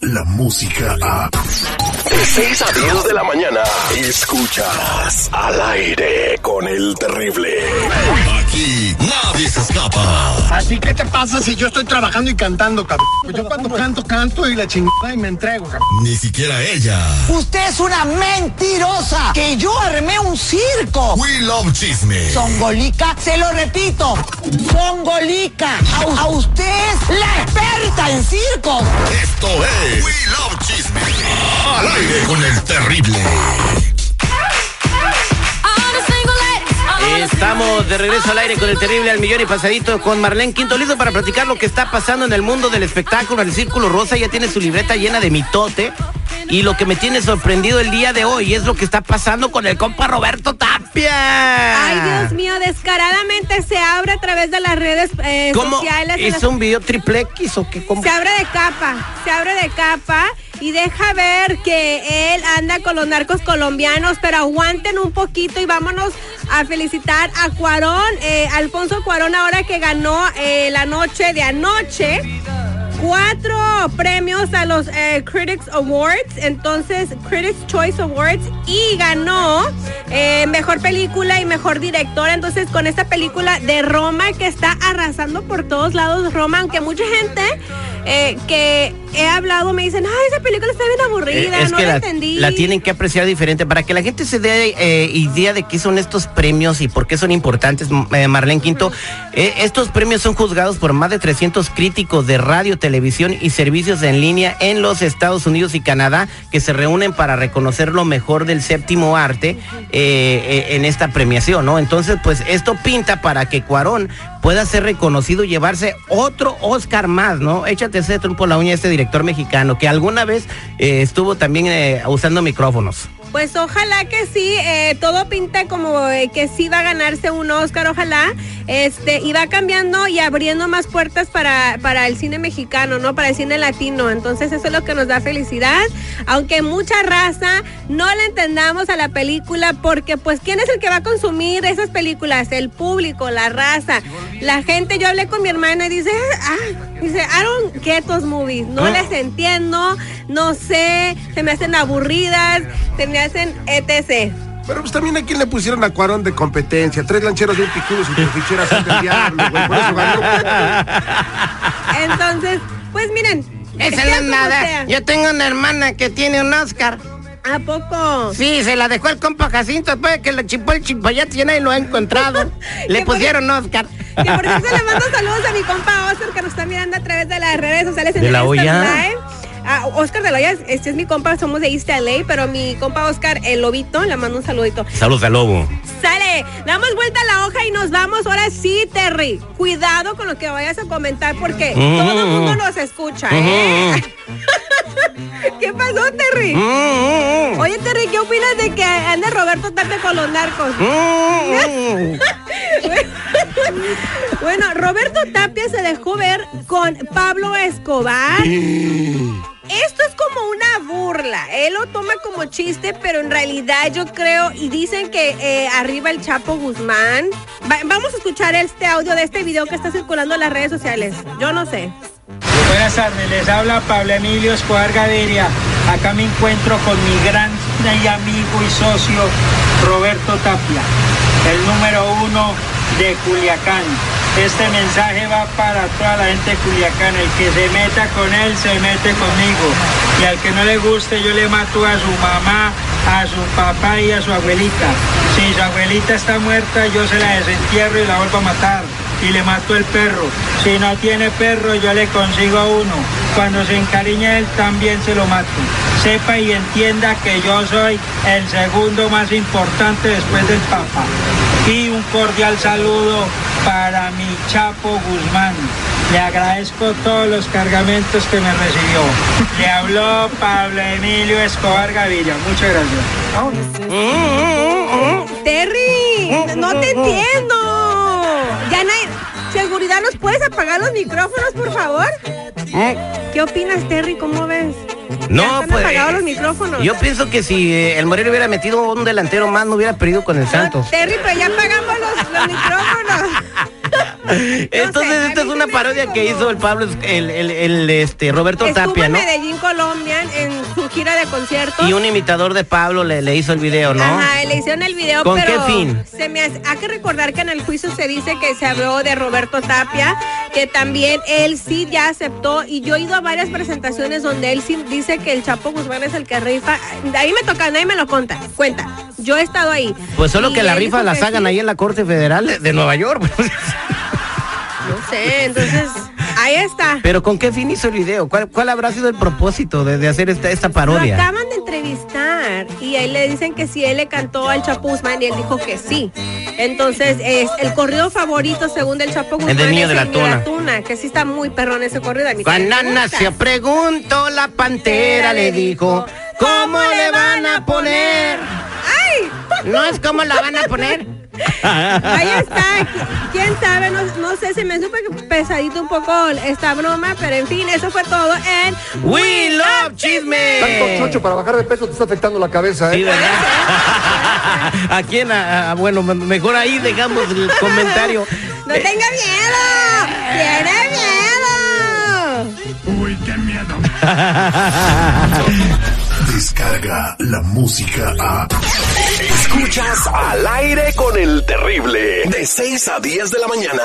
la música a... De 6 a 10 de la mañana, escuchas al aire con el terrible. Aquí nadie se escapa. Así que te pasa si yo estoy trabajando y cantando, cabrón? Pues yo cuando canto, canto y la chingada y me entrego, cabrón. Ni siquiera ella. Usted es una mentirosa. Que yo armé un circo. We love chisme. Songolica, se lo repito. Songolica. A, a usted en circo. Esto es We love chisme. Al aire con el terrible. Estamos de regreso al aire con el terrible al millón y pasadito con Marlene Quinto listo para platicar lo que está pasando en el mundo del espectáculo. El Círculo Rosa ya tiene su libreta llena de mitote. Y lo que me tiene sorprendido el día de hoy es lo que está pasando con el compa Roberto Tapia. Ay, Dios mío, descaradamente se abre a través de las redes eh, ¿Cómo? sociales. las- ¿Hizo un video triple X o qué? ¿Cómo? Se abre de capa, se abre de capa y deja ver que él anda con los narcos colombianos, pero aguanten un poquito y vámonos a felicitar a Cuarón, eh, Alfonso Cuarón ahora que ganó eh, la noche de anoche. Cuatro premios a los eh, Critics Awards, entonces Critics Choice Awards y ganó eh, mejor película y mejor director. Entonces con esta película de Roma que está arrasando por todos lados Roma, aunque mucha gente eh, que he hablado me dicen, ay, esa película está bien aburrida, Eh, es no que la, la, entendí. la tienen que apreciar diferente para que la gente se dé eh, idea de qué son estos premios y por qué son importantes, eh, Marlene Quinto. Eh, estos premios son juzgados por más de 300 críticos de radio, televisión y servicios en línea en los Estados Unidos y Canadá que se reúnen para reconocer lo mejor del séptimo arte en esta premiación, ¿no? Entonces, pues esto pinta para que Cuarón pueda ser reconocido y llevarse otro Oscar más, ¿no? Échate ese trompo la uña este director mexicano que alguna vez eh, estuvo también eh, usando micrófonos. Pues ojalá que sí, eh, todo pinta como eh, que sí va a ganarse un Oscar, ojalá, este, y va cambiando y abriendo más puertas para, para el cine mexicano, ¿no? Para el cine latino. Entonces eso es lo que nos da felicidad, aunque mucha raza no le entendamos a la película, porque pues ¿quién es el que va a consumir esas películas? El público, la raza, la gente. Yo hablé con mi hermana y dice, ah, dice, I don't get those movies, no Ah. les entiendo, no sé, se me hacen aburridas, se me hacen etc. Pero pues también a quién le pusieron a Cuarón de competencia. Tres lancheros bien picudos y tres ficheras son del diablo, güey. Por eso ganó. Entonces, pues miren. Esa sea es como nada. sea. Yo tengo una hermana que tiene un Oscar. ¿A poco? Sí, se la dejó el compa Jacinto después de que le chipó el chimpayate y nadie lo ha encontrado. le por- pusieron Oscar. Que por cierto le mando saludos a mi compa Oscar que nos está mirando a través de las redes sociales en ¿De el la Instagram olla? Live. Ah, Oscar de la Hoya, este es mi compa, somos de East LA, pero mi compa Oscar, el lobito, le mando un saludito. Saludos al lobo. Sale, damos vuelta a la hoja y nos vamos. Ahora sí, Terry. Cuidado con lo que vayas a comentar porque Mm. todo el mundo nos escucha, ¿eh? ¿Qué pasó, Terry? Mm, Oye, Terry, ¿qué opinas de que ande Roberto Tapia con los narcos? mm, Bueno, Roberto Tapia se dejó ver con Pablo Escobar. Esto es como una burla. Él lo toma como chiste, pero en realidad yo creo, y dicen que eh, arriba el Chapo Guzmán. Va- vamos a escuchar este audio de este video que está circulando en las redes sociales. Yo no sé. Buenas tardes, les habla Pablo Emilio Escobar Gaviria. Acá me encuentro con mi gran amigo y socio Roberto Tapia, el número uno de Culiacán. Este mensaje va para toda la gente de. El que se meta con él, se mete conmigo. Y al que no le guste, yo le mato a su mamá, a su papá y a su abuelita. Si su abuelita está muerta, yo se la desentierro y la vuelvo a matar y le mato el perro. Si no tiene perro, yo le consigo uno. Cuando se encariña él, también se lo mato. Sepa y entienda que yo soy el segundo más importante después del Papa. Y un cordial saludo para mi Chapo Guzmán. Le agradezco todos los cargamentos que me recibió. Le habló Pablo Emilio Escobar Gaviria. Muchas gracias. Terry, no te entiendo. Ya Seguridad, ¿nos puedes apagar los micrófonos, por favor? ¿Qué opinas, Terry? ¿Cómo ves? Ya No, están pues. apagados los micrófonos. Yo pienso que si eh, el Morelia hubiera metido un delantero más, no hubiera perdido con el Santos. Terry, pero ya apagamos los, los micrófonos. Entonces, sé, esta es una parodia que hizo el Pablo, el, el, el, este, Roberto Estuvo Tapia, en ¿no? Medellín, Colombia, en su gira de conciertos. Y un imitador de Pablo le, le hizo el video, ¿no? Ajá, le hicieron el video, ¿Con pero qué fin? se me hace- hay que recordar que en el juicio se dice que se habló de Roberto Tapia, que también él sí ya aceptó y yo he ido a varias presentaciones donde él sí dice que el Chapo Guzmán es el que rifa. Ahí me toca, nadie me lo cuenta, cuenta. Yo he estado ahí. Pues solo que la rifa que hagan sí. ahí en la Corte Federal de, de Nueva York. No sé, entonces ahí está. Pero ¿con qué fin hizo el video? ¿Cuál, cuál habrá sido el propósito de, de hacer esta, esta Lo parodia? acaban de entrevistar y ahí le dicen que si él le cantó al Chapo Guzmán y él dijo que sí. Entonces, es el corrido favorito según del Chapo Guzmán El del niño es de la tuna. que sí está muy perrón ese corrido. A mí Cuando también me nació gusta. preguntó la pantera le dijo, ¿cómo le van a poner? ¡Ay! No es cómo la van a poner. Ahí está. Qui- ¿Quién sabe? No, no sé, se me supe pesadito un poco esta broma, pero en fin, eso fue todo en We Love Chisme. Chocho, para bajar de peso te está afectando la cabeza, Sí, ¿eh? ¿verdad? ¿A quién? A- a- bueno, me- mejor ahí dejamos el comentario. ¡No tenga miedo! ¡Tiene miedo! Uy, qué miedo. Descarga la música a. Escuchas al aire con el terrible. De 6 a 10 de la mañana.